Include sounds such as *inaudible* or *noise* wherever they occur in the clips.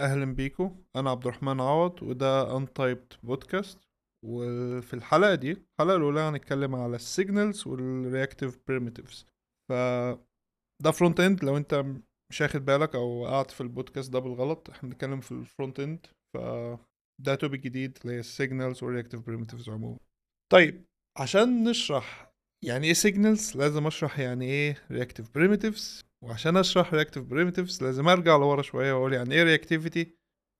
أهلا بيكم أنا عبد الرحمن عوض وده Untyped Podcast وفي الحلقة دي الحلقة الأولى هنتكلم على ال signals وال reactive primitives ف ده front end لو أنت مش واخد بالك أو قعدت في البودكاست ده بالغلط إحنا بنتكلم في ال front end ف ده topic جديد اللي هي ال signals وال reactive primitives عموما. طيب عشان نشرح يعني إيه signals لازم أشرح يعني إيه reactive primitives وعشان أشرح reactive primitives لازم أرجع لورا شوية وأقول يعني إيه reactivity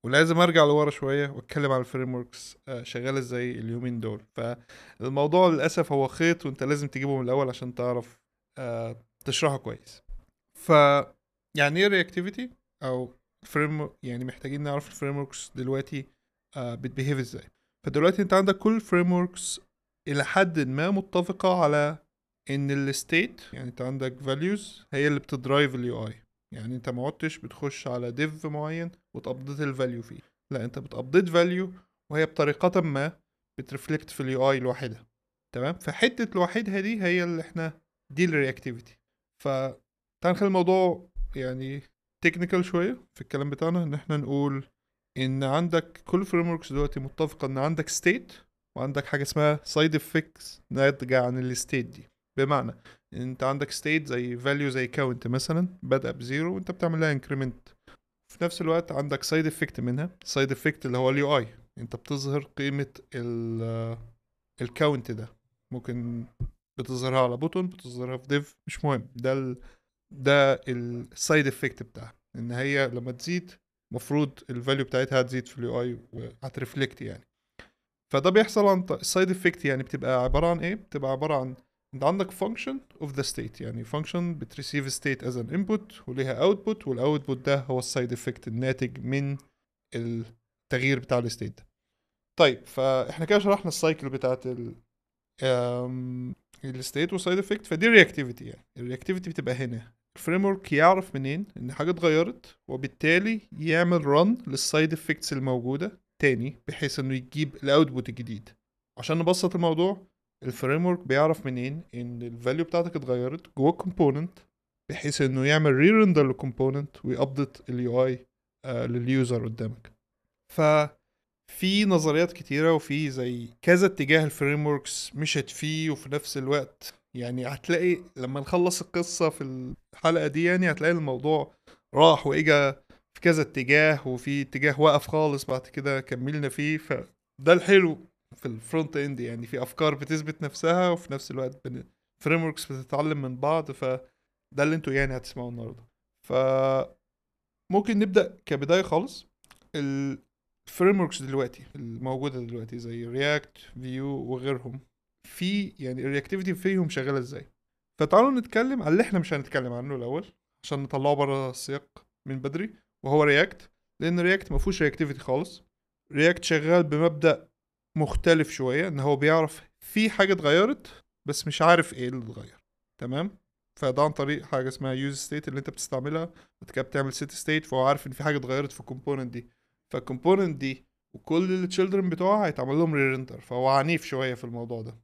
ولازم أرجع لورا شوية وأتكلم على ال frameworks شغاله إزاي اليومين دول. فالموضوع للأسف هو خيط وأنت لازم تجيبه من الأول عشان تعرف آه، تشرحه كويس. ف يعني إيه reactivity أو frame يعني محتاجين نعرف ال frameworks دلوقتي آه، بت behave إزاي. فدلوقتي أنت عندك كل frameworks إلى حد ما متفقة على إن ال state يعني أنت عندك values هي اللي بت drive ال UI يعني أنت ما عدتش بتخش على div معين وت update ال value فيه. لا أنت بت update value وهي بطريقة ما بت reflect في ال UI لوحدها تمام؟ فحتة لوحدها دي هي اللي إحنا دي ال reactivity ف نخلي الموضوع يعني technical شوية في الكلام بتاعنا إن إحنا نقول إن عندك كل frameworks دلوقتي متفقة إن عندك state وعندك حاجة اسمها side effects ناتجة عن ال state دي. بمعنى انت عندك state زي value زي count مثلا بادئه ب zero وانت بتعمل لها increment في نفس الوقت عندك side effect منها side effect اللي هو ال UI انت بتظهر قيمة ال count ده. ممكن بتظهرها على button بتظهرها في div مش مهم. ده ال ده ال side effect بتاعها. إن هي لما تزيد المفروض ال value بتاعتها هتزيد في ال UI وهت reflect يعني. فده بيحصل عن ال side effect يعني بتبقى عبارة عن إيه؟ بتبقى عبارة عن انت عندك function of the state يعني function بت receive state as an input وليها output وال output ده هو ال side effect الناتج من التغيير بتاع ال state ده. طيب فإحنا كده شرحنا ال cycle بتاعت ال ال state وال side effect فدي ال reactivity يعني. ال reactivity بتبقى هنا. ال framework يعرف منين إن حاجة اتغيرت وبالتالي يعمل run لل side effects الموجودة. تاني بحيث إنه يجيب ال output الجديد. عشان نبسط الموضوع ال framework بيعرف منين إن ال value بتاعتك اتغيرت جوه ال component بحيث إنه يعمل re-render لل component وي update ال UI لل user قدامك. ف في نظريات كتيرة وفي زي كذا اتجاه ال frameworks مشت فيه وفي نفس الوقت يعني هتلاقي لما نخلص القصة في الحلقة دي يعني هتلاقي الموضوع راح وإجا في كذا اتجاه وفي اتجاه وقف خالص بعد كده كملنا فيه. فده الحلو في ال front end يعني في أفكار بتثبت نفسها وفي نفس الوقت frameworks بتتعلم من بعض. فده اللي أنتوا يعني هتسمعوه النهارده. ف ممكن نبدأ كبداية خالص. ال frameworks دلوقتي الموجودة دلوقتي زي React Vue وغيرهم في يعني ال reactivity فيهم شغالة إزاي؟ فتعالوا نتكلم على اللي إحنا مش هنتكلم عنه الأول عشان نطلعه بره السياق من بدري. وهو React لأن React ما فيهوش reactivity خالص. React شغال بمبدأ مختلف شوية إن هو بيعرف في حاجة اتغيرت بس مش عارف إيه اللي اتغير. تمام؟ فده عن طريق حاجة اسمها useState اللي أنت بتستعملها. بعد كده بتعمل set state فهو عارف إن في حاجة اتغيرت في ال component دي. فال component دي وكل ال children بتوعها هيتعمل لهم re-render فهو عنيف شوية في الموضوع ده.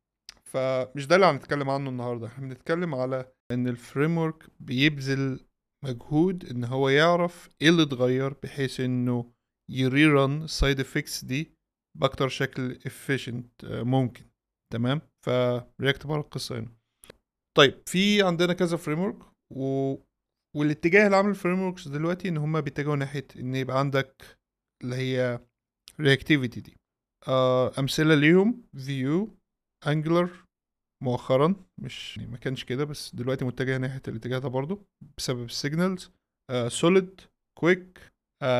فمش ده اللي هنتكلم عنه النهارده. إحنا بنتكلم على إن ال framework بيبذل مجهود إن هو يعرف إيه اللي اتغير بحيث إنه ي rerun ال side effects دي بأكتر شكل efficient ممكن. تمام؟ ف React بره القصة هنا. طيب في عندنا كذا framework و... والاتجاه اللي عامل ال frameworks دلوقتي إن هما بيتجهوا ناحية إن يبقى عندك اللي هي reactivity دي. آه أمثلة ليهم Vue Angular مؤخرا مش ما كانش كده بس دلوقتي متجه ناحية الاتجاه ده برضو بسبب ال signals Solid Qwik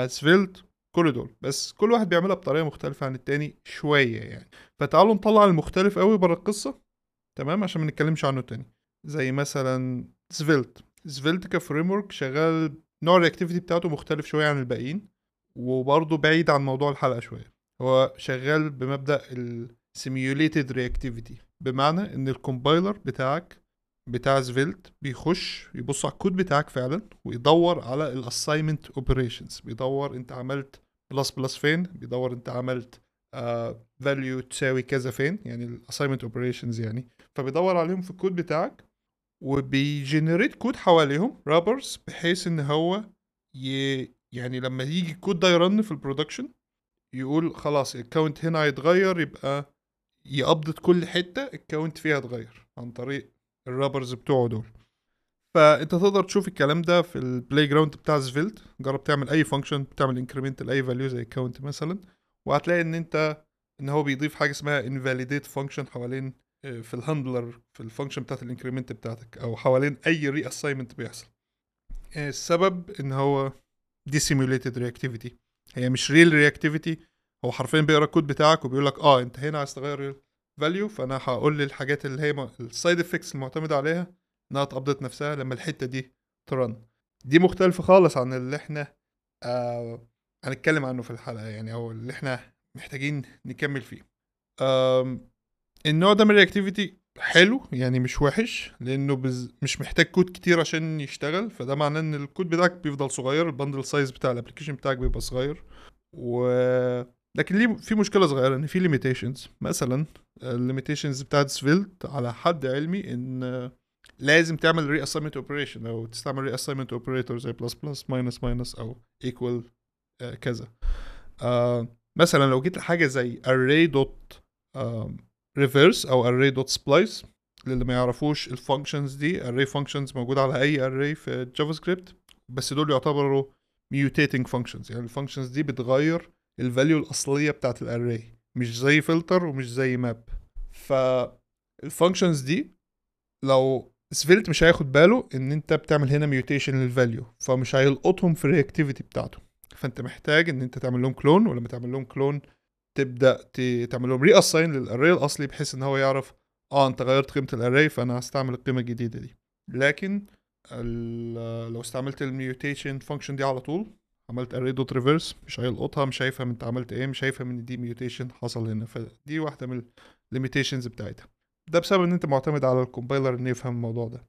Svelte كل دول. بس كل واحد بيعملها بطريقة مختلفة عن التاني شوية يعني. فتعالوا نطلع المختلف قوي بره القصة تمام؟ عشان ما نتكلمش عنه تاني. زي مثلا Svelte Svelte ك framework شغال نوع ال reactivity بتاعته مختلف شوية عن الباقيين وبرضه بعيد عن موضوع الحلقة شوية. هو شغال بمبدأ ال simulated reactivity بمعنى إن ال compiler بتاعك بتاع Svelte بيخش يبص على الكود بتاعك فعلا ويدور على ال assignment operations بيدور أنت عملت plus plus فين بيدور أنت عملت value uh, تساوي كذا فين يعني ال assignment operations يعني. فبيدور عليهم في الكود بتاعك وبي generate code حواليهم wrappers بحيث إن هو ي... يعني لما يجي الكود ده ي run في ال production يقول خلاص ال count هنا هيتغير يبقى ي update كل حتة ال count فيها اتغير عن طريق ال wrappers بتوعه دول. فأنت تقدر تشوف الكلام ده في ال playground بتاع Svelte جرب تعمل أي function بتعمل increment لأي value زي ال count مثلا وهتلاقي إن أنت إن هو بيضيف حاجة اسمها invalidate function حوالين آه، في ال handler في ال function بتاعت ال increment بتاعتك أو حوالين أي reassignment بيحصل. آه، السبب إن هو دي simulated reactivity هي مش real reactivity هو حرفيا بيقرأ الكود بتاعك وبيقول لك آه أنت هنا عايز تغير ال value فأنا هقول للحاجات اللي هي ال side effects المعتمدة عليها إنها ت update نفسها لما الحتة دي ت run. دي مختلفة خالص عن اللي إحنا آه هنتكلم عنه في الحلقة يعني أو اللي إحنا محتاجين نكمل فيه. النوع ده من ال reactivity حلو يعني مش وحش لأنه بز... مش محتاج كود كتير عشان يشتغل فده معناه إن الكود بتاعك بيفضل صغير ال bundle size بتاع ال application بتاعك بيبقى صغير. و لكن ليه في مشكلة صغيرة إن في limitations مثلا ال limitations بتاعت Svelte على حد علمي إن لازم تعمل reassignment operation أو تستعمل reassignment operator زي plus plus minus minus أو equal كذا. آه مثلا لو جيت لحاجة زي array dot reverse أو array dot splice للي ما يعرفوش ال functions دي array functions موجودة على أي array في JavaScript بس دول يعتبروا mutating functions. يعني ال functions دي بتغير ال value الأصلية بتاعت ال array مش زي فلتر ومش زي map فال functions دي لو Svelte مش هياخد باله إن أنت بتعمل هنا mutation لل value فمش هيلقطهم في ال reactivity بتاعته. فأنت محتاج إن أنت تعمل لهم clone ولما تعمل لهم clone تبدأ تعمل لهم reassign لل array الأصلي بحيث إن هو يعرف آه أنت غيرت قيمة ال array فأنا هستعمل القيمة الجديدة دي. لكن لو استعملت ال mutation function دي على طول عملت array dot reverse مش هيلقطها مش هيفهم انت عملت إيه مش هيفهم ان دي mutation حصل هنا. فدي واحدة من ال limitations بتاعتها. ده بسبب إن أنت معتمد على ال compiler انه يفهم الموضوع ده.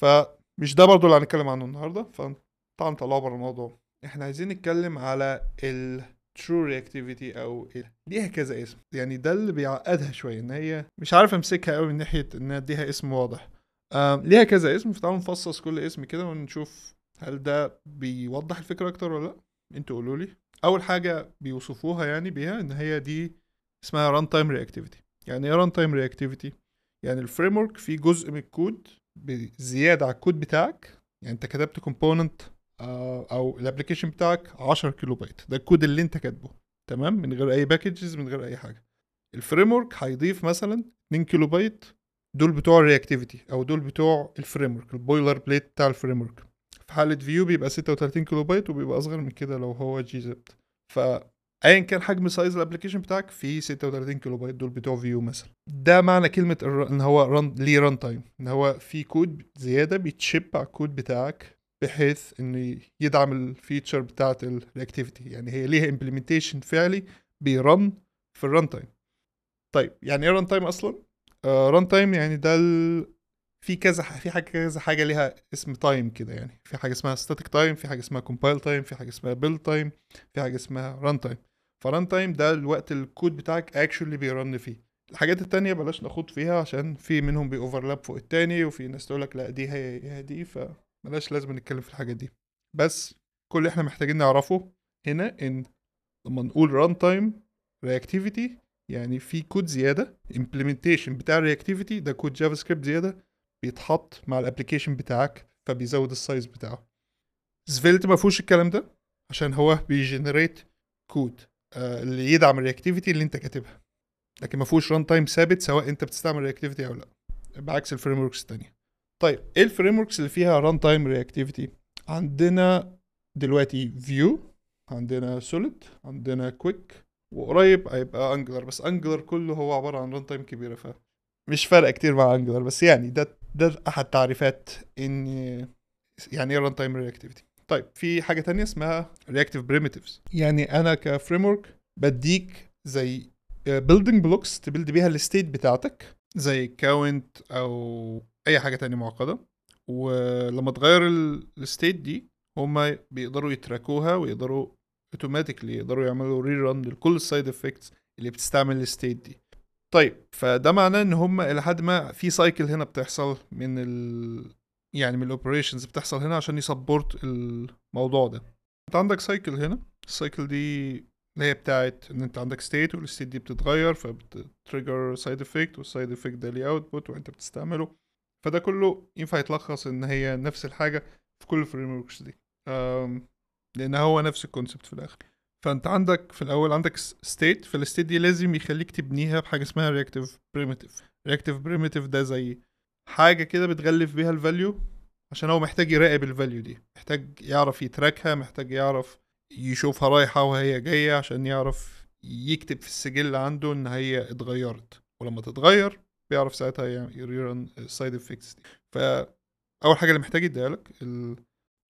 فمش ده برضو اللي هنتكلم عنه النهارده. فتعال نطلعه بره الموضوع. إحنا عايزين نتكلم على ال true reactivity أو ال... ليها كذا اسم. يعني ده اللي بيعقدها شوية إن هي مش عارف أمسكها قوي من ناحية ان اديها اسم واضح. آم، ليها كذا اسم. فتعالوا نفصص كل اسم كده ونشوف هل ده بيوضح الفكرة أكتر ولا لأ؟ أنتوا قولوا لي. أول حاجة بيوصفوها يعني بيها إن هي دي اسمها runtime reactivity يعني إيه runtime reactivity يعني ال framework فيه جزء من الكود زياده على الكود بتاعك. يعني أنت كتبت component أو ال application بتاعك 10 كيلو بايت ده الكود اللي أنت كاتبه. تمام؟ من غير أي packages من غير أي حاجة. ال framework هيضيف مثلا 2 كيلو بايت دول بتوع ال reactivity أو دول بتوع ال framework ال boilerplate بتاع ال framework في حالة Vue بيبقى 36 كيلو بايت وبيبقى أصغر من كده لو هو gzipped فأيا كان حجم size ال application بتاعك في 36 كيلو بايت دول بتوع Vue مثلا. ده معنى كلمة إن هو run ليه runtime إن هو في كود زيادة بيت ship على الكود بتاعك بحيث انه يدعم ال feature بتاعت ال reactivity يعني هي ليها implementation فعلي بي run في ال runtime طيب يعني إيه runtime أصلا؟ runtime يعني ده ال... في كذا في حاجة كذا حاجة ليها اسم time كده يعني. في حاجة اسمها static time في حاجة اسمها compile time في حاجة اسمها build time في حاجة اسمها runtime ف runtime ده الوقت الكود بتاعك actually بي run فيه. الحاجات التانية بلاش نخوض فيها عشان في منهم بي overlap فوق التاني وفي ناس تقول لك لا دي هي دي فبلاش لازم نتكلم في الحاجات دي. بس كل اللي إحنا محتاجين نعرفه هنا إن لما نقول runtime reactivity يعني في كود زيادة. implementation بتاع ال reactivity ده كود JavaScript زيادة. بيتحط مع ال application بتاعك فبيزود ال size بتاعه. Svelte ما فيهوش الكلام ده عشان هو بي generate كود آه اللي يدعم ال reactivity اللي انت كاتبها. لكن ما فيهوش runtime ثابت سواء انت بتستعمل reactivity أو لأ. بعكس ال frameworks التانية. طيب إيه ال frameworks اللي فيها runtime reactivity عندنا دلوقتي Vue عندنا Solid عندنا Qwik وقريب هيبقى Angular بس Angular كله هو عبارة عن runtime كبيرة ف مش فارقة كتير مع Angular بس يعني ده ده أحد تعريفات إن يعني إيه runtime reactivity. طيب في حاجة تانية اسمها reactive primitives يعني أنا ك framework بديك زي building blocks ت build بيها ال state بتاعتك زي count أو أي حاجة تانية معقدة. ولما تغير ال state دي هما بيقدروا ي track وها ويقدروا automatically يقدروا يعملوا re-run لكل ال side effects اللي بتستعمل ال state دي. طيب فده معناه إن هم إلى حد ما في cycle هنا بتحصل من ال يعني من ال operations بتحصل هنا عشان ي support الموضوع ده. أنت عندك cycle هنا ال cycle دي اللي هي بتاعت إن أنت عندك state وال state دي بتتغير فبت trigger side effect وال side effect ده ليه output وأنت بتستعمله. فده كله ينفع يتلخص إن هي نفس الحاجة في كل ال frame دي. لأن هو نفس ال concept في الآخر. فانت عندك في الأول عندك state فال state دي لازم يخليك تبنيها بحاجة اسمها reactive primitive reactive primitive ده زي حاجة كده بتغلف بيها ال value عشان هو محتاج يراقب ال value دي. محتاج يعرف ي track ها محتاج يعرف يشوفها رايحة وهي جاية عشان يعرف يكتب في السجل عنده إن هي اتغيرت. ولما تتغير بيعرف ساعتها ي run ال side effects دي. فأول حاجة اللي محتاج يديها لك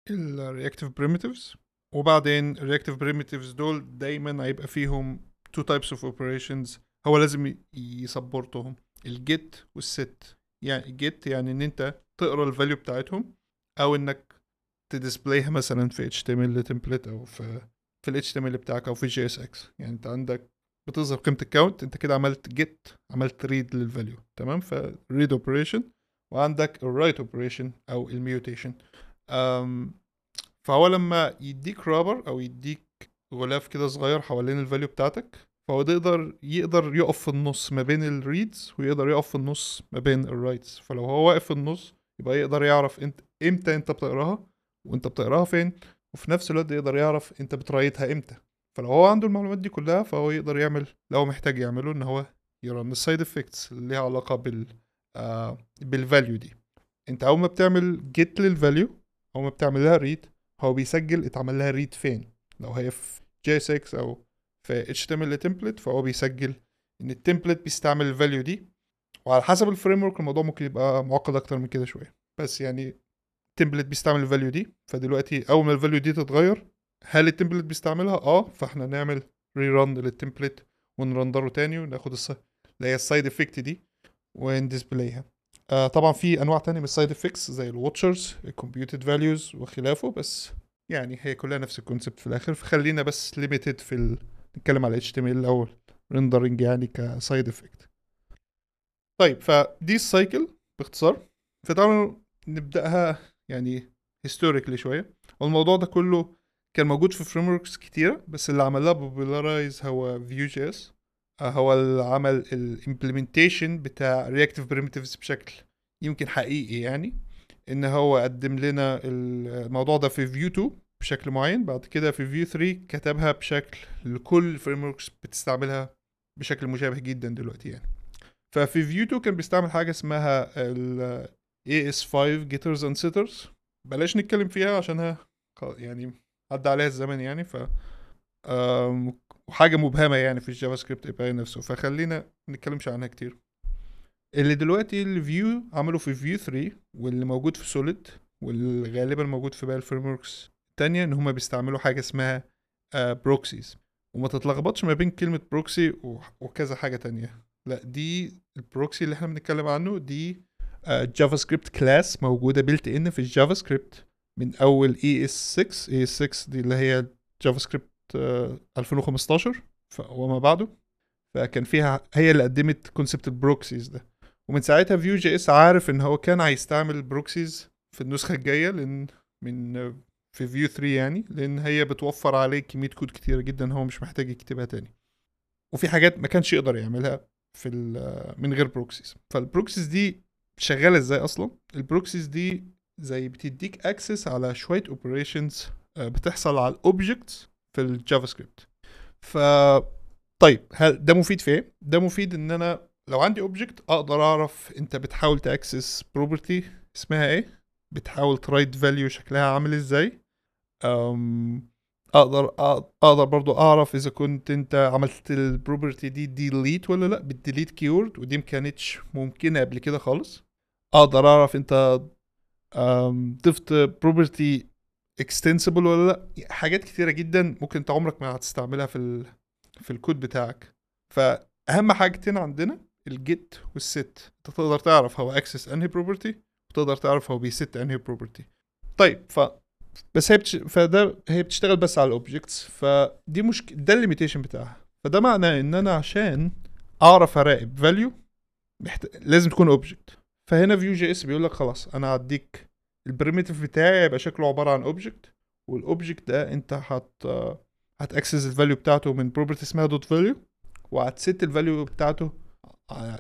ال reactive primitives وبعدين ال reactive primitives دول دايما هيبقى فيهم two types of operations هو لازم يسبورتهم الجيت والست يعني get يعني إن أنت تقرأ ال value بتاعتهم أو إنك ت display ها مثلا في HTML template أو في في ال HTML بتاعك أو في JSX يعني أنت عندك بتظهر قيمة ال count أنت كده عملت get عملت read لل value تمام؟ ف read operation وعندك ال write operation أو ال mutation. فهو لما يديك wrapper أو يديك غلاف كده صغير حوالين ال value بتاعتك فهو ده يقدر يقدر يقف في النص ما بين ال reads ويقدر يقف في النص ما بين ال writes فلو هو واقف في النص يبقى يقدر يعرف إنت إمتى أنت بتقراها وأنت بتقراها فين وفي نفس الوقت يقدر يعرف أنت بت write ها إمتى. فلو هو عنده المعلومات دي كلها فهو يقدر يعمل لو محتاج يعمله إن هو ي run ال side effects اللي ليها علاقة بال آه بال value دي. أنت أول ما بتعمل get لل value أول ما بتعمل لها read هو بيسجل اتعمل لها read فين؟ لو هي في JSX أو في ال template فهو بيسجل إن ال template بيستعمل ال value دي. وعلى حسب ال framework الموضوع ممكن يبقى معقد أكتر من كده شوية. بس يعني ال template بيستعمل ال value دي. فدلوقتي أول ما ال value دي تتغير هل ال template بيستعملها؟ آه. فإحنا نعمل re-run لل template ون render ه تاني وناخد. اللي هي ال side effect دي ون display ها. آه طبعا في أنواع تانية من ال side effects زي ال watchers ال computed values وخلافه بس يعني هي كلها نفس ال concept في الآخر. فخلينا بس limited في ال... نتكلم على HTML الأول rendering يعني ك side effect طيب فدي ال cycle باختصار فتعالوا نبدأها يعني historically شوية. والموضوع ده كله كان موجود في frameworks كتيرة بس اللي عملها popularize هو Vue JS هو اللي عمل ال implementation بتاع reactive primitives بشكل يمكن حقيقي يعني إن هو قدم لنا الموضوع ده في Vue 2 بشكل معين بعد كده في Vue 3 كتبها بشكل لكل ال frameworks بتستعملها بشكل مشابه جدا دلوقتي يعني. ففي Vue 2 كان بيستعمل حاجة اسمها ال ES5 Getters and Setters. بلاش نتكلم فيها عشانها يعني عدى عليها الزمن يعني ف وحاجه مبهمة يعني في ال JavaScript اي نفسه. فخلينا نتكلمش عنها كتير. اللي دلوقتي ال Vue عملوا في Vue 3 واللي موجود في Solid واللي غالبا موجود في باقي ال frameworks التانية إن هما بيستعملوا حاجة اسمها proxies وما تتلخبطش ما بين كلمة proxy وكذا حاجة تانية. لا دي ال proxy اللي إحنا بنتكلم عنه دي JavaScript class موجودة built in في ال JavaScript من أول اي اس 6 اي اس 6 دي اللي هي JavaScript 2015 وما بعده. فكان فيها هي اللي قدمت concept ال proxies ده. ومن ساعتها Vue JS عارف إن هو كان هيستعمل proxies في النسخة الجاية لأن من في Vue 3 يعني لأن هي بتوفر عليه كمية كود كتيرة جدا هو مش محتاج يكتبها تاني. وفي حاجات ما كانش يقدر يعملها في من غير proxies فال proxies دي شغالة إزاي أصلا؟ ال proxies دي زي بتديك access على شوية operations بتحصل على ال objects في ال JavaScript. ف طيب هل ده مفيد في إيه؟ ده مفيد إن أنا لو عندي object أقدر أعرف أنت بتحاول ت access property اسمها إيه؟ بتحاول ت write value شكلها عامل إزاي؟ أم أقدر أقدر برضو أعرف إذا كنت أنت عملت ال property دي delete ولا لأ بال delete keyword ودي ما كانتش ممكنة قبل كده خالص. أقدر أعرف أنت ضفت property extensible ولا لا؟ حاجات كتيرة جدا ممكن انت عمرك ما هتستعملها في ال... في الكود بتاعك. فأهم حاجتين عندنا ال get وال set انت تقدر تعرف هو access انهي property وتقدر تعرف هو بي set انهي property طيب ف بس هي بتش... فده هي بتشتغل بس على ال objects فدي مشكله ده ال limitation بتاعها. فده معناه إن أنا عشان أعرف أراقب value محت... لازم تكون object فهنا Vue JS بيقول لك خلاص أنا هديك ال primitive بتاعي يبقى شكله عبارة عن object وال object ده انت هت هت access ال value بتاعته من property اسمها dot value وهت set ال value بتاعته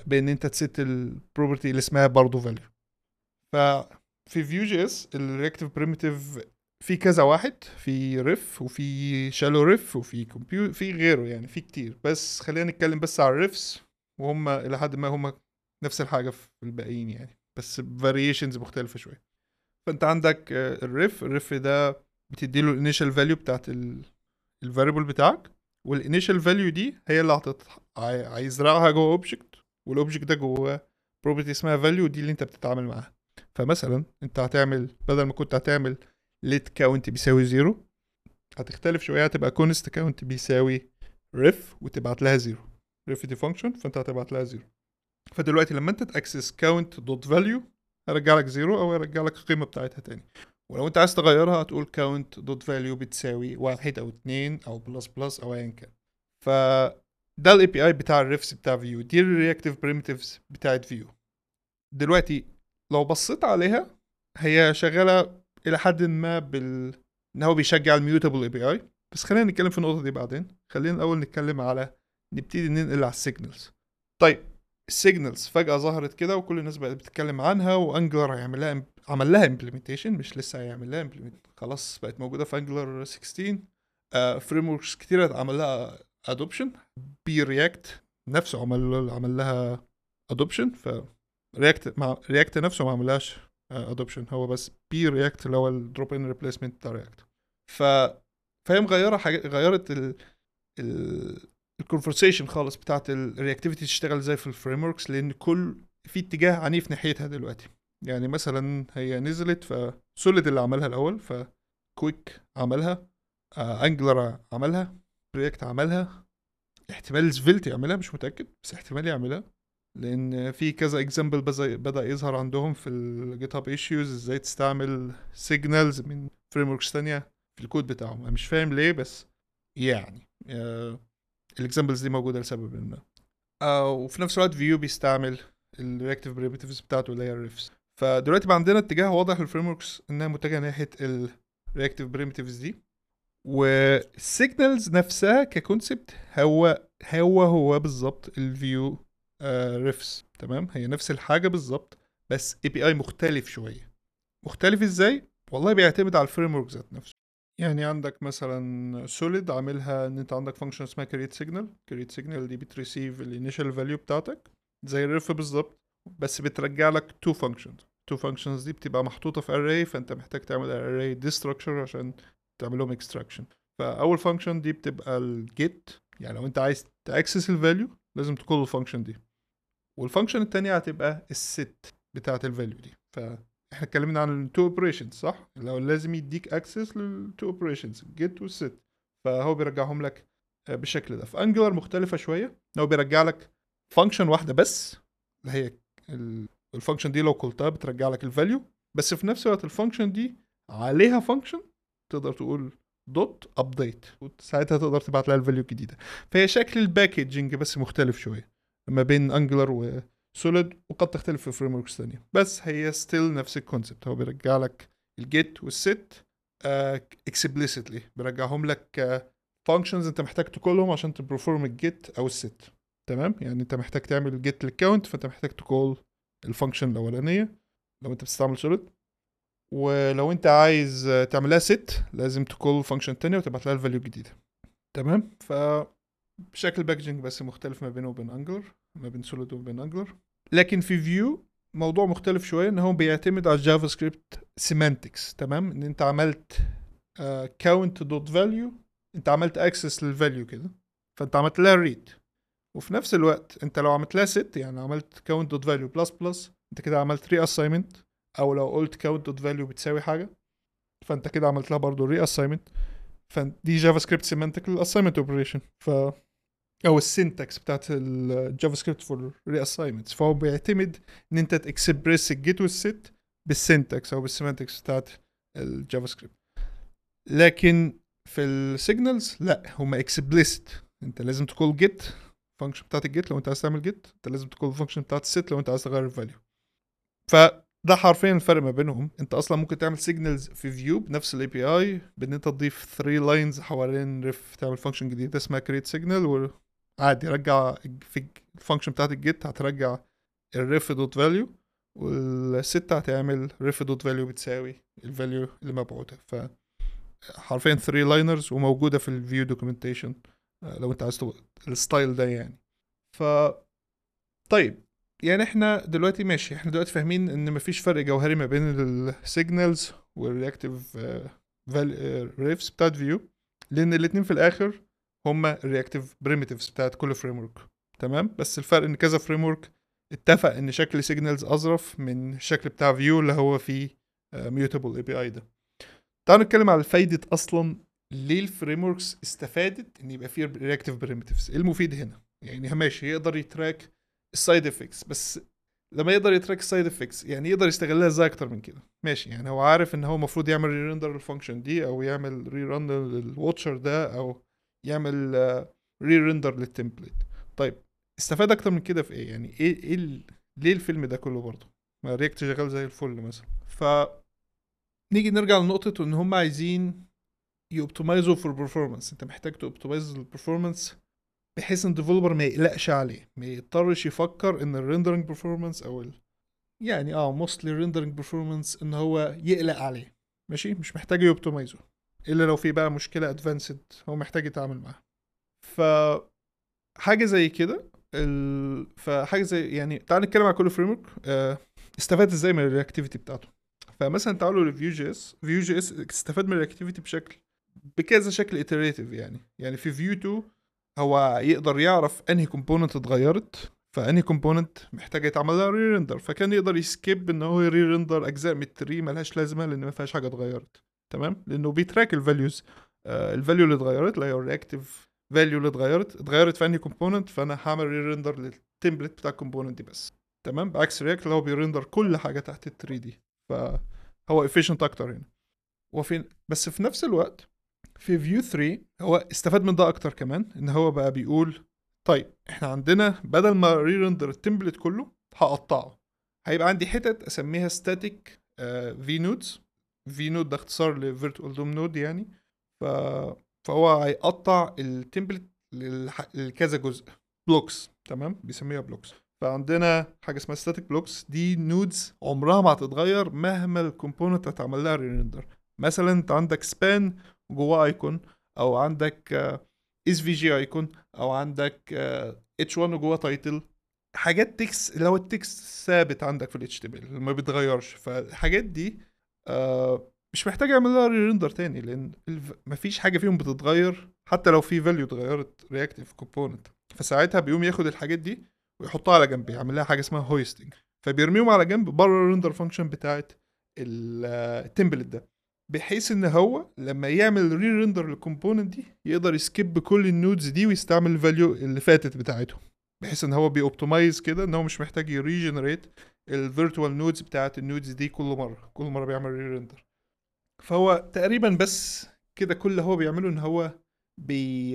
بإن انت ت set ال property اللي اسمها برضه value ففي Vue JS ال reactive primitive في كذا واحد في ref وفي shallow ref وفي computed في غيره يعني في كتير. بس خلينا نتكلم بس على ال refs وهم إلى حد ما هم نفس الحاجة في الباقيين يعني. بس variations مختلفة شوية. فانت عندك ال ref ال ref ده بتدي له ال initial value بتاعت ال variable بتاعك وال initial value دي هي اللي هتت... هيزرعها جوه object وال object ده جوه property اسمها value دي اللي انت بتتعامل معاها. فمثلا انت هتعمل بدل ما كنت هتعمل let count بيساوي zero هتختلف شوية هتبقى const count بيساوي ref وتبعت لها zero ref دي function فانت هتبعت لها zero فدلوقتي لما انت ت access count dot value هيرجع لك zero أو هيرجع لك القيمة بتاعتها تاني. ولو أنت عايز تغيرها هتقول count dot value بتساوي واحد أو اتنين أو plus plus أو ايا كان. ف ده ال API بتاع ال refs بتاع Vue دي ال reactive primitives بتاعت Vue دلوقتي لو بصيت عليها هي شغالة إلى حد ما بال إن هو بيشجع ال mutable API بس خلينا نتكلم في النقطة دي بعدين. خلينا الأول نتكلم على نبتدي ننقل على ال signals طيب ال signals فجأة ظهرت كده وكل الناس بقت بتتكلم عنها و Angular هيعمل لها عمل لها implementation مش لسه هيعمل لها خلاص بقت موجودة في Angular 16 آه frameworks كتير اتعمل لها adoption Preact نفسه عمل عمل لها adoption ف React مع React نفسه ما عملهاش adoption هو بس Preact اللي هو ال drop in replacement بتاع React ف فهي مغيرة حاجة غيرت ال ال ال conversation خالص بتاعت ال reactivity تشتغل إزاي في ال frameworks لأن كل في اتجاه عنيف ناحيتها دلوقتي. يعني مثلا هي نزلت ف Solid اللي عملها الأول ف Qwik عملها آه Angular عملها React عملها احتمال Svelte يعملها مش متأكد بس احتمال يعملها. لأن في كذا example بدأ يظهر عندهم في ال GitHub issues إزاي تستعمل signals من frameworks ثانية في الكود بتاعهم. أنا مش فاهم ليه بس يعني آه ال examples دي موجودة لسبب ما. آه وفي نفس الوقت Vue بيستعمل ال reactive primitives بتاعته اللي هي ال refs فدلوقتي بقى عندنا اتجاه واضح لل frameworks إنها متجهة ناحية ال reactive primitives دي. وال signals نفسها ك concept هو هو هو بالظبط ال Vue refs تمام؟ هي نفس الحاجة بالظبط بس API مختلف شوية. مختلف إزاي؟ والله بيعتمد على ال frame ذات نفسه. يعني عندك مثلا Solid عاملها إن أنت عندك function اسمها create signal create signal دي بت receive ال initial value بتاعتك زي ال ref بالظبط بس بترجع لك two functions two functions دي بتبقى محطوطة في array فأنت محتاج تعمل array destructure عشان تعمل لهم extraction. فأول function دي بتبقى ال get يعني لو أنت عايز ت access ال value لازم ت call ال function دي. وال function التانية هتبقى ال set بتاعة ال value دي. فاحنا اتكلمنا عن ال two operations صح؟ لو لازم يديك access لل two operations ال get وال set فهو بيرجعهم لك بالشكل ده. في Angular مختلفة شوية. هو بيرجع لك function واحدة بس اللي هي ال function دي لو call تها بترجع لك ال value بس في نفس الوقت ال function دي عليها function تقدر تقول dot update وساعتها تقدر تبعت لها ال value الجديدة. فهي شكل ال packaging بس مختلف شوية ما بين Angular و Solid وقد تختلف في frameworks ثانية. بس هي still نفس ال concept هو بيرجع لك ال get وال set explicitly بيرجعهم لك functions انت محتاج ت call هم عشان ت perform ال get أو ال set تمام؟ يعني انت محتاج تعمل get لل count فانت محتاج ت call ال function الأولانية. لو انت بتستعمل Solid ولو انت عايز تعملها set لازم ت call function تانية وتبعت لها ال value الجديدة. تمام؟ ف بشكل packaging بس مختلف ما بينه وبين Angular ما بين Solid وبين Angular لكن في Vue موضوع مختلف شوية إن هو بيعتمد على ال JavaScript semantics تمام؟ إن أنت عملت count dot value أنت عملت access لل value كده. فأنت عملت لها read وفي نفس الوقت أنت لو عملت لها set يعني عملت count dot value plus plus أنت كده عملت reassignment أو لو قلت count dot value بتساوي حاجة فأنت كده عملت لها برضه reassignment فدي JavaScript semantic لل assignment operation ف أو ال syntax بتاعت ال JavaScript for reassignments فهو بيعتمد إن أنت ت express ال get وال set بال syntax أو بال semantics بتاعت ال JavaScript لكن في ال signals لا هما explicit أنت لازم ت call get ال function بتاعت ال get لو أنت عايز تعمل get أنت لازم ت call ال function بتاعت ال set لو أنت عايز تغير ال value ف ده حرفيا الفرق ما بينهم. انت أصلا ممكن تعمل signals في Vue بنفس ال API بإن انت تضيف 3 lines حوالين ref تعمل function جديده اسمها create signal وعادي رجع في ال function بتاعت ال get هترجع ال ref dot value وال set هتعمل ref dot value بتساوي ال value اللي مبعوثة ف حرفيا 3 liners وموجودة في ال Vue documentation لو انت عايز ال style ده يعني. ف طيب يعني إحنا دلوقتي ماشي. إحنا دلوقتي فاهمين ان مفيش فرق جوهري ما بين ال signals وال reactive refs بتاعت Vue لأن الاتنين في الآخر هما ال reactive primitives بتاعت كل framework تمام؟ بس الفرق إن كذا framework اتفق إن شكل signals أظرف من الشكل بتاع Vue اللي هو فيه mutable API ده. تعالوا نتكلم على فايدة أصلا ليه ال frameworks استفادت إن يبقى فيه reactive primitives إيه المفيد هنا؟ يعني ماشي يقدر ي track ال side effects بس لما يقدر ي track ال side effects يعني يقدر يستغلها إزاي أكتر من كده؟ ماشي يعني هو عارف إن هو المفروض يعمل re-render لل function دي أو يعمل re-run لل watcher ده أو يعمل re-render لل template طيب استفاد أكتر من كده في إيه؟ يعني إيه إيه ال... ليه الفيلم ده كله برضه؟ ما React شغال زي الفل مثلا. ف نيجي نرجع لنقطة إن هم عايزين ي optimize وا في ال performance أنت محتاج ت optimize ال performance بحيث إن ال developer ما يقلقش عليه ما يضطرش يفكر إن ال rendering performance أو ال... يعني آه mostly rendering performance إن هو يقلق عليه. ماشي؟ مش محتاج ي optimize ه. إلا لو في بقى مشكلة advanced هو محتاج يتعامل معاها. ف حاجة زي كده ال... فحاجه زي يعني تعال نتكلم على كل framework آه... استفاد إزاي من ال reactivity بتاعته. فمثلا تعالوا ل Vue JS Vue JS استفاد من ال reactivity بشكل بكذا شكل iterative يعني. يعني في Vue 2 هو يقدر يعرف أنهي component اتغيرت فأنهي component محتاجة يتعمل لها re-render فكان يقدر ي skip إن هو ي re-render أجزاء من ال tree ملهاش لازمة لأن ما فيهاش حاجة اتغيرت. تمام؟ لأنه بي track ال values آه ال value اللي اتغيرت اللي هي ال reactive value اللي اتغيرت اتغيرت في أنهي component فأنا هعمل re-render لل template بتاع ال component دي بس. تمام؟ بعكس React اللي هو بي render كل حاجة تحت ال 3 دي. فهو efficient أكتر هنا. وفي بس في نفس الوقت في Vue 3 هو استفاد من ده أكتر كمان إن هو بقى بيقول طيب إحنا عندنا بدل ما re-render ال template كله هقطعه. هيبقى عندي حتت أسميها static v nodes v node ده اختصار ل virtual DOM node يعني. ف... فهو هيقطع ال template لكذا جزء. blocks تمام؟ بيسميها blocks فعندنا حاجة اسمها static blocks دي nodes عمرها ما هتتغير مهما ال component اتعمل لها render مثلا أنت عندك span جواه icon أو عندك SVG icon أو عندك H 1 وجواه title. حاجات text هو ال text ثابت عندك في ال HTML ما بيتغيرش. فالحاجات دي آه مش محتاج اعمل لها render تاني لأن مفيش حاجة فيهم بتتغير حتى لو في value اتغيرت reactive component فساعتها بيقوم ياخد الحاجات دي ويحطها على جنب يعمل لها حاجة اسمها hoisting فبيرميهم على جنب بره ال render function بتاعت ال template ده. بحيث إن هو لما يعمل re-render لل component دي يقدر ي skip كل ال nodes دي ويستعمل ال value اللي فاتت بتاعته بحيث إن هو بي optimize كده إن هو مش محتاج ي regenerate ال virtual nodes بتاعت ال nodes دي كل مرة كل مرة بيعمل re-render فهو تقريبا بس كده كل اللي هو بيعمله إن هو بي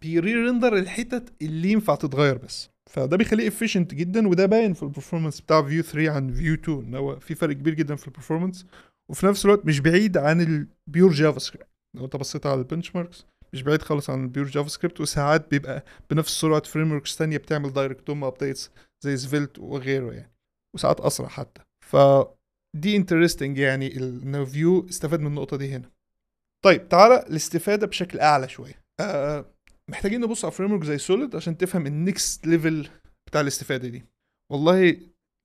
بي re-render الحتت اللي ينفع تتغير بس. فده بيخليه efficient جدا وده باين في ال performance بتاع Vue 3 عن Vue 2 إن هو في فرق كبير جدا في ال performance وفي نفس الوقت مش بعيد عن ال pure JavaScript لو انت بصيت على ال benchmarks مش بعيد خالص عن ال pure JavaScript وساعات بيبقى بنفس سرعة frameworks ثانية بتعمل direct DOM updates زي Svelte وغيره يعني وساعات أسرع حتى. ف دي interesting يعني ان Vue استفاد من النقطة دي هنا. طيب تعالى الاستفادة بشكل أعلى شوية. آه محتاجين نبص على framework زي Solid عشان تفهم ال next level بتاع الاستفادة دي. والله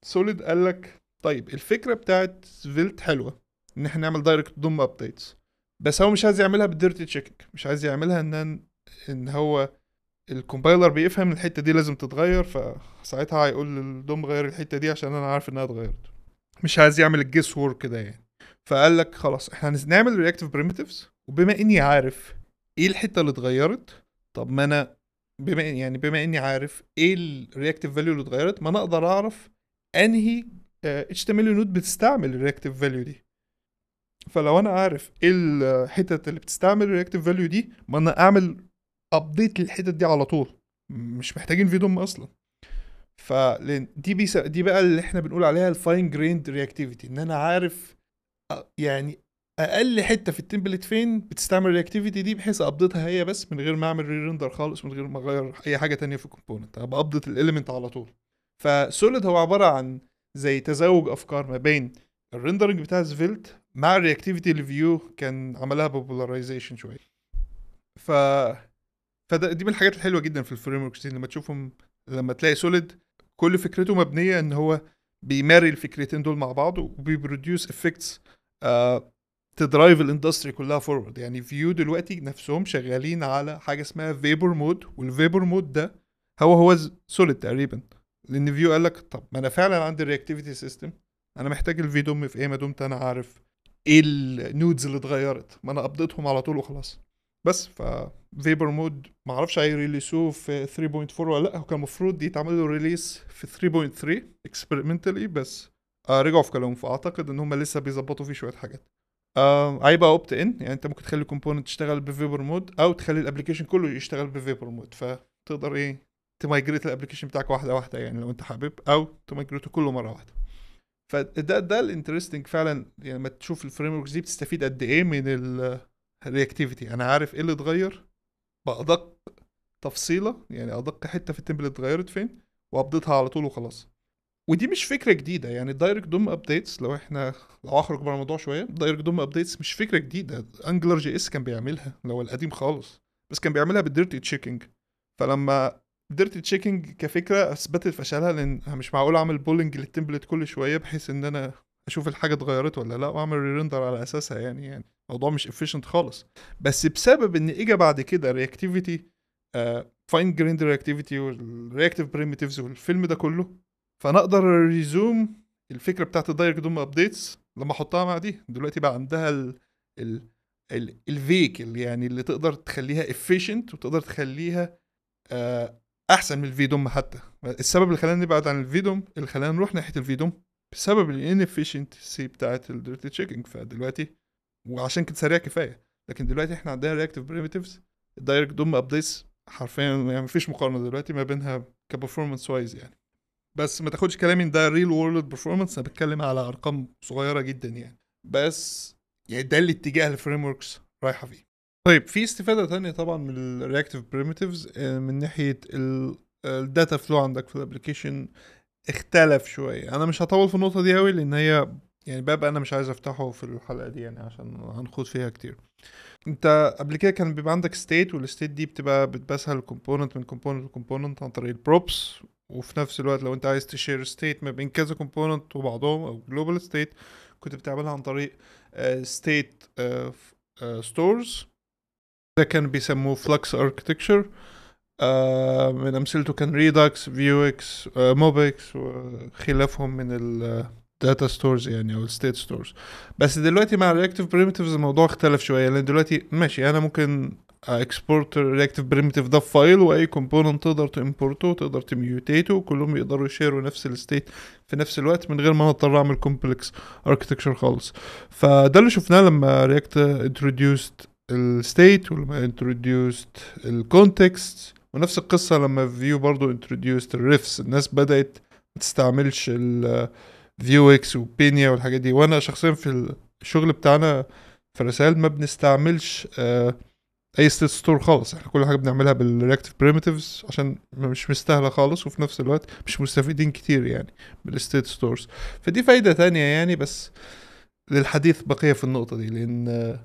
Solid قال لك طيب الفكرة بتاعت Svelte حلوة. ان إحنا نعمل direct DOM updates بس هو مش عايز يعملها بال dirty checking مش عايز يعملها إن إن هو ال compiler بيفهم الحتة دي لازم تتغير فساعتها هيقول لل DOM غير الحتة دي عشان أنا عارف إنها اتغيرت. مش عايز يعمل ال guess work كده يعني. فقال لك خلاص إحنا هنعمل reactive primitives وبما إني عارف إيه الحتة اللي اتغيرت طب ما أنا بما يعني بما إني عارف إيه ال reactive value اللي اتغيرت ما أنا أقدر أعرف أنهي HTML node بتستعمل ال reactive value دي. فلو أنا عارف إيه الحتت اللي بتستعمل ال reactive value دي ما أنا أعمل update للحتت دي على طول. مش محتاجين VDOM أصلا. فلان دي بيس... دي بقى اللي إحنا بنقول عليها ال fine-grained reactivity إن أنا عارف يعني أقل حتة في ال template فين بتستعمل ال reactivity دي بحيث ا update ها هي بس من غير ما أعمل re-render خالص من غير ما أغير أي حاجة تانية في ال component أبقى update ال element على طول. ف Solid هو عبارة عن زي تزاوج أفكار ما بين ال rendering بتاع Svelte مع ال reactivity اللي Vue كان عملها popularization شوية. ف فده دي من الحاجات الحلوة جدا في ال frameworks لما تشوفهم لما تلاقي Solid كل فكرته مبنية إن هو بي marry الفكرتين دول مع بعض وبي produce effects ت drive ال industry كلها forward يعني Vue دلوقتي نفسهم شغالين على حاجة اسمها Vapor mode وال Vapor mode ده هو هو Solid تقريبا. لأن Vue قال لك طب ما أنا فعلا عندي ال reactivity system أنا محتاج ال VDOM في إيه ما دمت أنا عارف. إيه ال nodes اللي اتغيرت؟ ما أنا ا update هم على طول وخلاص. بس ف Vapor mode ما أعرفش هي release وه في 3.4 ولا لأ. هو كان المفروض يتعمل له release في 3.3 experimentally بس آه رجعوا في كلامهم. فأعتقد إن هم لسه بيظبطوا فيه شوية حاجات. آه هيبقى opt-in يعني أنت ممكن تخلي ال component تشتغل ب Vapor mode أو تخلي ال application كله يشتغل ب Vapor mode فتقدر إيه ت migrate ال application بتاعك واحدة واحدة يعني لو أنت حابب أو ت migrate ه كله مرة واحدة. فده ده ال interesting فعلا يعني لما تشوف ال frame دي بتستفيد قد إيه من ال reactivity أنا عارف إيه اللي اتغير بأدق تفصيلة يعني أدق حتة في ال template اتغيرت فين وأ update ها على طول وخلاص. ودي مش فكرة جديدة يعني ال direct DOM updates لو إحنا لو أخرج بره الموضوع شوية ال direct DOM updates مش فكرة جديدة. AngularJS كان بيعملها لو القديم خالص بس كان بيعملها بال dirty checking فلما dirty checking كفكرة أثبتت فشلها لأن مش معقول أعمل polling لل template كل شوية بحيث إن أنا أشوف الحاجة اتغيرت ولا لأ وأعمل render على أساسها يعني يعني الموضوع مش efficient خالص. بس بسبب إن اجى بعد كده reactivity fine-grained reactivity وال reactive primitives والفيلم ده كله فأنا أقدر resume الفكرة بتاعت ال direct DOM updates لما أحطها مع دي. دلوقتي بقى عندها ال ال ال ال vehicle يعني اللي تقدر تخليها efficient وتقدر تخليها آه، أحسن من ال VDOM حتى. السبب اللي خلانا نبعد عن ال VDOM اللي خلانا نروح ناحية ال VDOM بسبب ال inefficiency بتاعت ال dirty checking فدلوقتي وعشان كده سريع كفاية. لكن دلوقتي إحنا عندنا reactive primitives ال direct DOM updates حرفيا يعني مفيش مقارنة دلوقتي ما بينها ك performance wise يعني. بس ما تاخدش كلامي إن ده real world performance أنا بتكلم على أرقام صغيرة جدا يعني. بس يعني ده الاتجاه ال frameworks رايحة فيه. طيب في استفادة تانية طبعا من ال reactive primitives من ناحية ال data flow عندك في ال application اختلف شوية. أنا مش هطول في النقطة دي قوي لأن هي يعني باب أنا مش عايز أفتحه في الحلقة دي يعني عشان هنخوض فيها كتير. أنت قبل كده كان بيبقى عندك state وال state دي بتبقى بت pass ها ال component من component ل component عن طريق ال props وفي نفس الوقت لو أنت عايز ت share state ما بين كذا component وبعضهم أو global state كنت بتعملها عن طريق state stores ده كان بيسموه Flux architecture من أمثلته كان Redux Vuex MobX وخلافهم من ال data stores يعني أو ال state stores بس دلوقتي مع ال reactive primitives الموضوع اختلف شوية لأن دلوقتي ماشي أنا ممكن export ال reactive primitive ده في file وأي component تقدر ت import ه وتقدر ت mutate ه وكلهم يقدروا ي share وا نفس ال state في نفس الوقت من غير ما اضطر أعمل complex architecture خالص. فده اللي شفناه لما React introduced ال state ولما introduced ال context ونفس القصة لما Vue برضو introduced ال refs. الناس بدأت ما تستعملش ال Vuex و Pinia والحاجات دي. وأنا شخصيا في الشغل بتاعنا في الرسائل ما بنستعملش آه أي state store خالص. إحنا كل حاجة بنعملها بال reactive primitives عشان مش مستاهلة خالص وفي نفس الوقت مش مستفيدين كتير يعني بال state stores. فدي فايدة تانية يعني بس للحديث بقية في النقطة دي لأن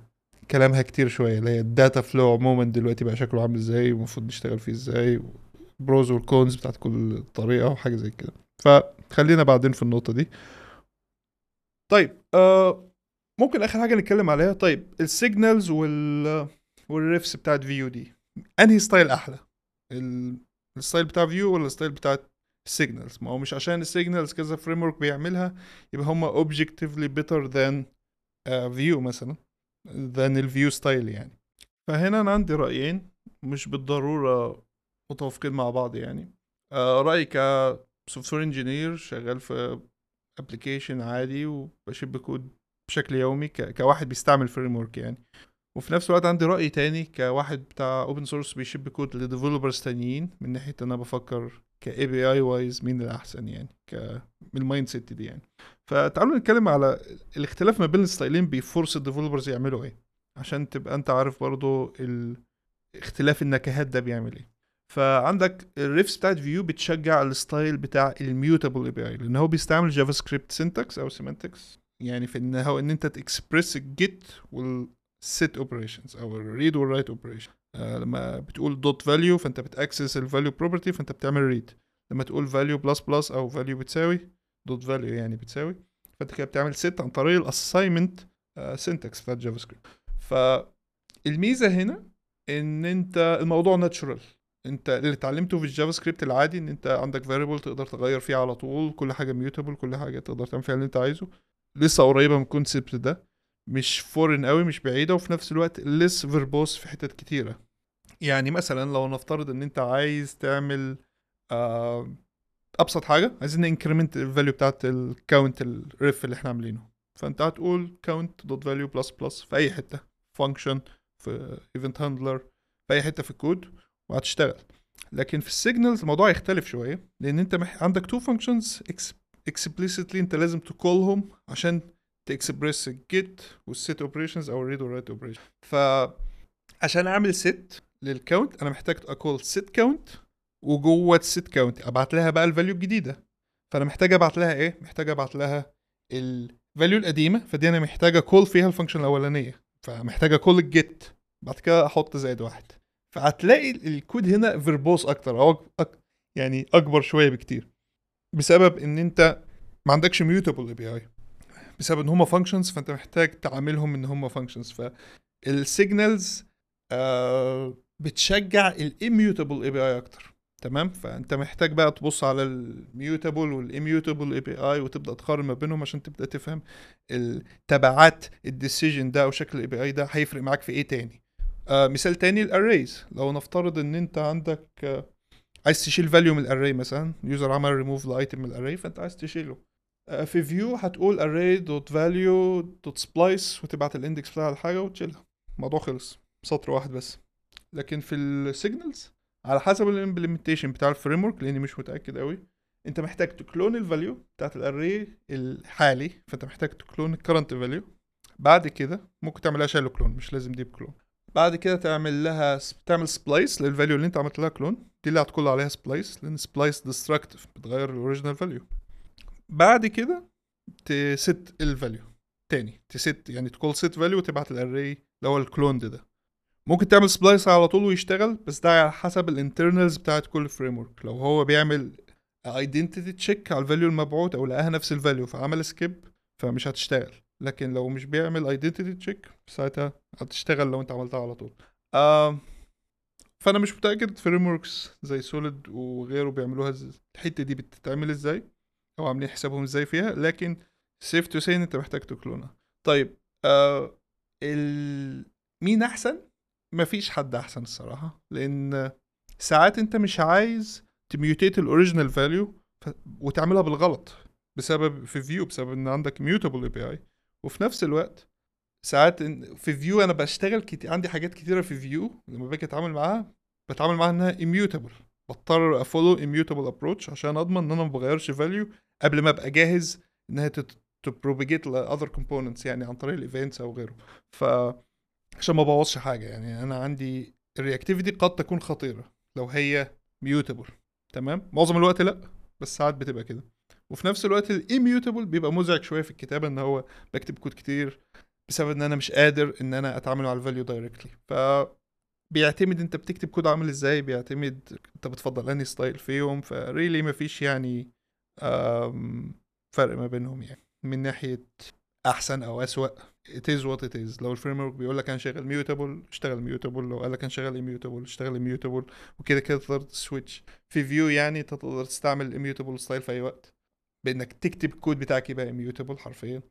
كلامها كتير شوية اللي هي ال data flow عموما دلوقتي بقى شكله عامل إزاي ومفروض نشتغل فيه إزاي pros وال cons بتاعت كل طريقة وحاجة زي كده. فخلينا بعدين في النقطة دي. طيب آه ممكن آخر حاجة نتكلم عليها؟ طيب ال signals وال وال refs بتاعت Vue دي أنهي style أحلى؟ ال style بتاع Vue ولا ال style بتاعت ال signals ما هو مش عشان ال signals كذا framework بيعملها يبقى هم objectively better than Vue مثلا. than ال Vue style يعني. فهنا أنا عندي رأيين مش بالضرورة متوافقين مع بعض يعني. آه رأيي ك software engineer شغال في application عادي وب ship code بشكل يومي ك... كواحد بيستعمل framework يعني. وفي نفس الوقت عندي رأي تاني كواحد بتاع open source بي ship code ل developers تانيين من ناحية إن أنا بفكر ك API wise مين الأحسن يعني ك ال mindset دي يعني فتعالوا نتكلم على الاختلاف ما بين الستايلين بيفورس الديفلوبرز يعملوا إيه عشان تبقى أنت عارف برضو. اختلاف النكهات ده بيعمل إيه فعندك ال refs بتاعت Vue بتشجع ال style بتاع ال mutable API لأن هو بيستعمل JavaScript syntax أو semantics يعني في إن هو إن أنت ت express ال get وال set operations أو ال read وال write operation لما بتقول dot value فأنت بت access ال value property فأنت بتعمل read لما تقول value plus plus أو value بتساوي dot value يعني بتساوي فأنت كده بتعمل set عن طريق ال assignment syntax بتاعت JavaScript فالميزه هنا إن أنت الموضوع natural أنت اللي اتعلمته في ال JavaScript العادي إن أنت عندك variable تقدر تغير فيه على طول كل حاجة mutable كل حاجة تقدر تعمل فيها اللي أنت عايزه. لسه قريبة من ال concept ده. مش foreign قوي مش بعيدة وفي نفس الوقت less verbose في حتت كتيرة يعني مثلا لو نفترض إن أنت عايز تعمل آه أبسط حاجة عايزين ننكريمنت الفاليو بتاعت الكاونت الريف اللي إحنا عاملينه فأنت هتقول count dot value plus plus في أي حتة function في event handler في أي حتة في الكود وهتشتغل لكن في ال signals الموضوع يختلف شوية لأن أنت. عندك two functions explicitly أنت لازم ت call هم عشان ت express ال get وال set operations أو ال read وال write operation ف عشان أعمل set لل count أنا محتاج ا call set count وجوة ال set count أبعت لها بقى ال value الجديدة. فأنا محتاج أبعت لها إيه؟ محتاج أبعت لها ال value القديمة. فدي أنا محتاج ا call فيها ال function الأولانية. فمحتاج ا call ال get بعد كده أحط زائد واحد. فهتلاقي الكود هنا verbose أكتر أو أك... يعني أكبر شوية بكتير. بسبب إن أنت ما عندكش mutable API بسبب إن هما functions فأنت محتاج تعاملهم إن هما functions فال signals آه بتشجع ال immutable API أكتر. تمام؟ فأنت محتاج بقى تبص على ال mutable وال immutable API وتبدأ تقارن ما بينهم عشان تبدأ تفهم التبعات ال decision ده أو شكل ال API ده هيفرق معاك في إيه تاني. آه مثال تاني ال arrays لو نفترض إن أنت عندك آه عايز تشيل value من ال array مثلا يوزر عمل ريموف لايتم من الاري فأنت عايز تشيله. في Vue هتقول array dot value dot splice وتبعت ال index بتاع الحاجة وتشيلها. الموضوع خلص. سطر واحد بس. لكن في ال signals على حسب ال implementation بتاع ال framework لأني مش متأكد قوي أنت محتاج ت clone ال value بتاعت ال array الحالي فأنت محتاج ت clone ال current value بعد كده ممكن تعملها shallow clone مش لازم deep clone بعد كده تعمل لها تعمل splice لل value اللي أنت عملت لها clone دي اللي هتكون عليها splice لأن splice destructive بتغير ال original value بعد كده ت set ال value تاني. ت set يعني ت call set value وتبعت ال array اللي هو ال clone ده. ممكن تعمل splice على طول ويشتغل بس ده على حسب ال internals بتاعت كل framework لو هو بيعمل identity check على ال value المبعوث أو لقاها نفس ال value فعمل skip فمش هتشتغل. لكن لو مش بيعمل identity check ساعتها هتشتغل لو انت عملتها على طول. آه فأنا مش متأكد frameworks زي Solid وغيره بيعملوها الحتة دي بتتعمل إزاي. أو عاملين حسابهم إزاي فيها لكن safe to say أنت محتاج ت clone ها طيب آه ال... مين أحسن؟ مفيش حد أحسن الصراحة لأن ساعات أنت مش عايز ت mutate ال original value. وتعملها بالغلط بسبب في Vue بسبب إن عندك mutable API وفي نفس الوقت ساعات في Vue أنا بشتغل كتير عندي حاجات كتيرة في Vue لما باجي أتعامل معاها بتعامل معاها إنها immutable. بضطر ا follow immutable approach عشان أضمن إن أنا ما بغيرش value قبل ما أبقى جاهز انها ت propagate ل other components يعني عن طريق ال events أو غيره. ف عشان ما أبوظش حاجة يعني. أنا عندي ال reactivity قد تكون خطيرة لو هي mutable تمام؟ معظم الوقت لأ بس ساعات بتبقى كده. وفي نفس الوقت ال immutable بيبقى مزعج شوية في الكتابة إن هو بكتب كود كتير بسبب إن أنا مش قادر إن أنا أتعامل مع ال value directly ف بيعتمد انت بتكتب كود عامل إزاي بيعتمد انت بتفضل انهي style فيهم freely مفيش يعني فرق ما بينهم يعني. من ناحية أحسن أو أسوأ it is what it is. لو ال framework بيقول لك أنا شغال mutable اشتغل mutable لو قال لك أنا شغال immutable اشتغل immutable وكده كده تقدر ت switch. في Vue يعني انت تقدر تستعمل ال immutable style في أي وقت. بإنك تكتب الكود بتاعك يبقى immutable حرفيا.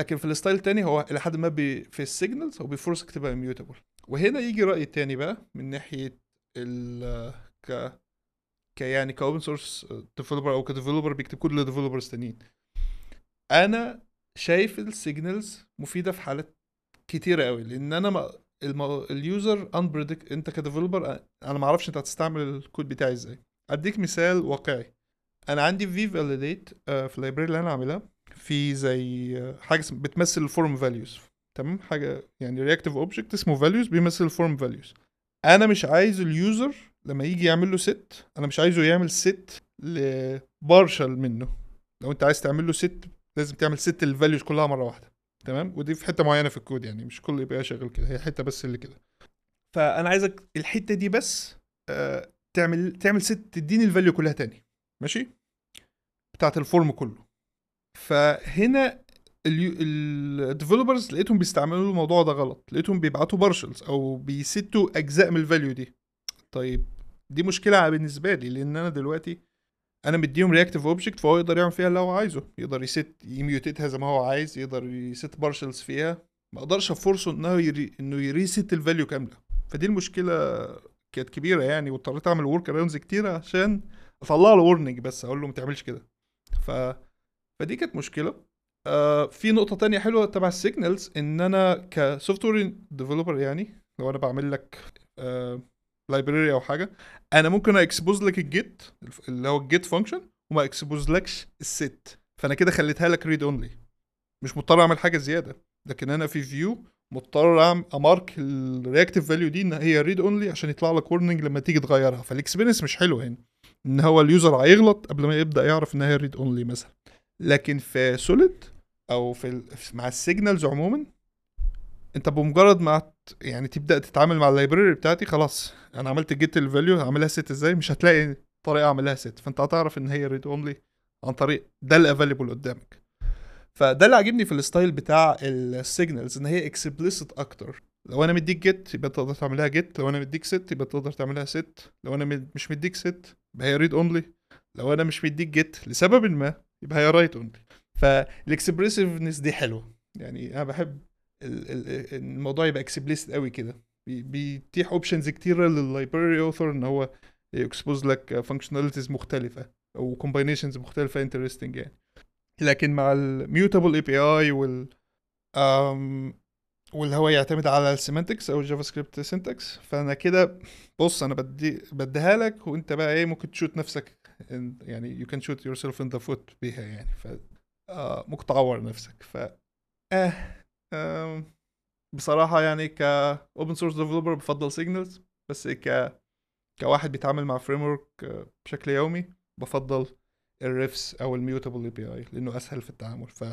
لكن في ال style التاني هو إلى حد ما بي في ال signals هو بي force ك تبقى immutable وهنا يجي رايي التاني بقى من ناحية ال ك ك يعني ك open source developer أو ك developer بيكتب code ل developers تانيين. أنا شايف ال signals مفيدة في حالات كتيرة قوي لأن أنا ما. ال user unpredict أنت ك developer أنا ما أعرفش أنت هتستعمل الكود بتاعي إزاي. أديك مثال واقعي. أنا عندي VeeValidate في ال library اللي أنا عاملها في زي آه، حاجة بتمثل ال form values تمام؟ حاجة يعني reactive object اسمه values بيمثل ال form values أنا مش عايز ال user لما يجي يعمل له set أنا مش عايزه يعمل set ل partial منه. لو أنت عايز تعمل له set لازم تعمل set لل values كلها مرة واحدة. تمام؟ ودي في حتة معينة في الكود يعني مش كل يبقى شغال كده هي حتة بس اللي كده. فأنا عايزك الحتة دي بس آه تعمل تعمل set تديني ال value كلها تاني. ماشي؟ بتاعت ال form كله. فهنا ال developers لقيتهم بيستعملوا الموضوع ده غلط. لقيتهم بيبعتوا partials أو بي set وا أجزاء من ال value دي. طيب دي مشكلة بالنسبة لي لأن أنا دلوقتي أنا مديهم reactive object فهو يقدر يعمل فيها اللي هو عايزه. يقدر ي set ي mutate ها زي ما هو عايز يقدر ي set partials فيها. ما أقدرش أ force ه إنه ي re إنه ي reset ال value كاملة. فدي المشكلة كانت كبيرة يعني واضطريت أعمل workarounds كتير عشان أطلع له warning بس أقول له ما تعملش كده. ف فدي كانت مشكلة. آه في نقطة تانية حلوة تبع ال signals إن أنا ك software developer يعني لو أنا بعمل لك آه library أو حاجة أنا ممكن expose لك ال get اللي هو ال get function وما expose لكش ال set فأنا كده خليتها لك read only مش مضطر أعمل حاجة زيادة. لكن أنا في Vue مضطر اعمل أ mark ال reactive value دي إن هي read only عشان يطلع لك warning لما تيجي تغيرها. فال experience مش حلو هنا. إن هو ال user هيغلط قبل ما يبدأ يعرف إن هي read only مثلا. لكن في Solid أو في. مع ال signals عموما أنت بمجرد ما يعني تبدأ تتعامل مع ال library بتاعتي خلاص أنا عملت get ال value هعملها set إزاي؟ مش هتلاقي طريقة أعملها set فأنت هتعرف إن هي read only عن طريق ده ال available قدامك. فده اللي عاجبني في ال style بتاع ال signals إن هي explicit أكتر. لو أنا مديك get يبقى تقدر تعملها get لو أنا مديك set يبقى تقدر تعملها set لو أنا مش مديك set يبقى هي read only لو أنا مش مديك get لسبب ما يبقى هي write only فال expressiveness دي حلوة. يعني أنا بحب ال- ال- الموضوع يبقى explicit قوي كده. بي- بيتيح options كتيرة لل library author إن هو ي expose لك functionalities مختلفة أو combinations مختلفة interesting يعني. لكن مع ال mutable API وال واللي هو يعتمد على ال semantics أو ال JavaScript syntax فأنا كده بص أنا بدي بديها لك وأنت بقى إيه ممكن ت shoot نفسك يعني you can shoot yourself in the foot بيها يعني. آه ممكن تعور نفسك. ف آه آم، بصراحة يعني ك open source developer بفضل signals بس ك كواحد بيتعامل مع framework بشكل يومي بفضل ال refs أو ال mutable API لأنه أسهل في التعامل. ف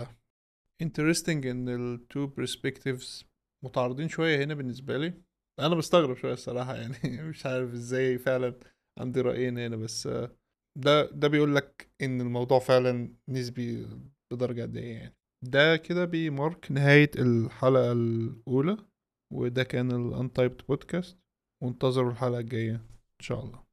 interesting إن ال two perspectives متعارضين شوية هنا بالنسبة لي. أنا بستغرب شوية الصراحة يعني *laughs* مش عارف إزاي فعلا عندي رأيين هنا بس آه، ده ده بيقول لك إن الموضوع فعلا نسبي بدرجة قد إيه يعني. ده كده بيمارك نهاية الحلقة الأولى وده كان الانتايبد بودكاست وانتظروا الحلقة الجاية إن شاء الله.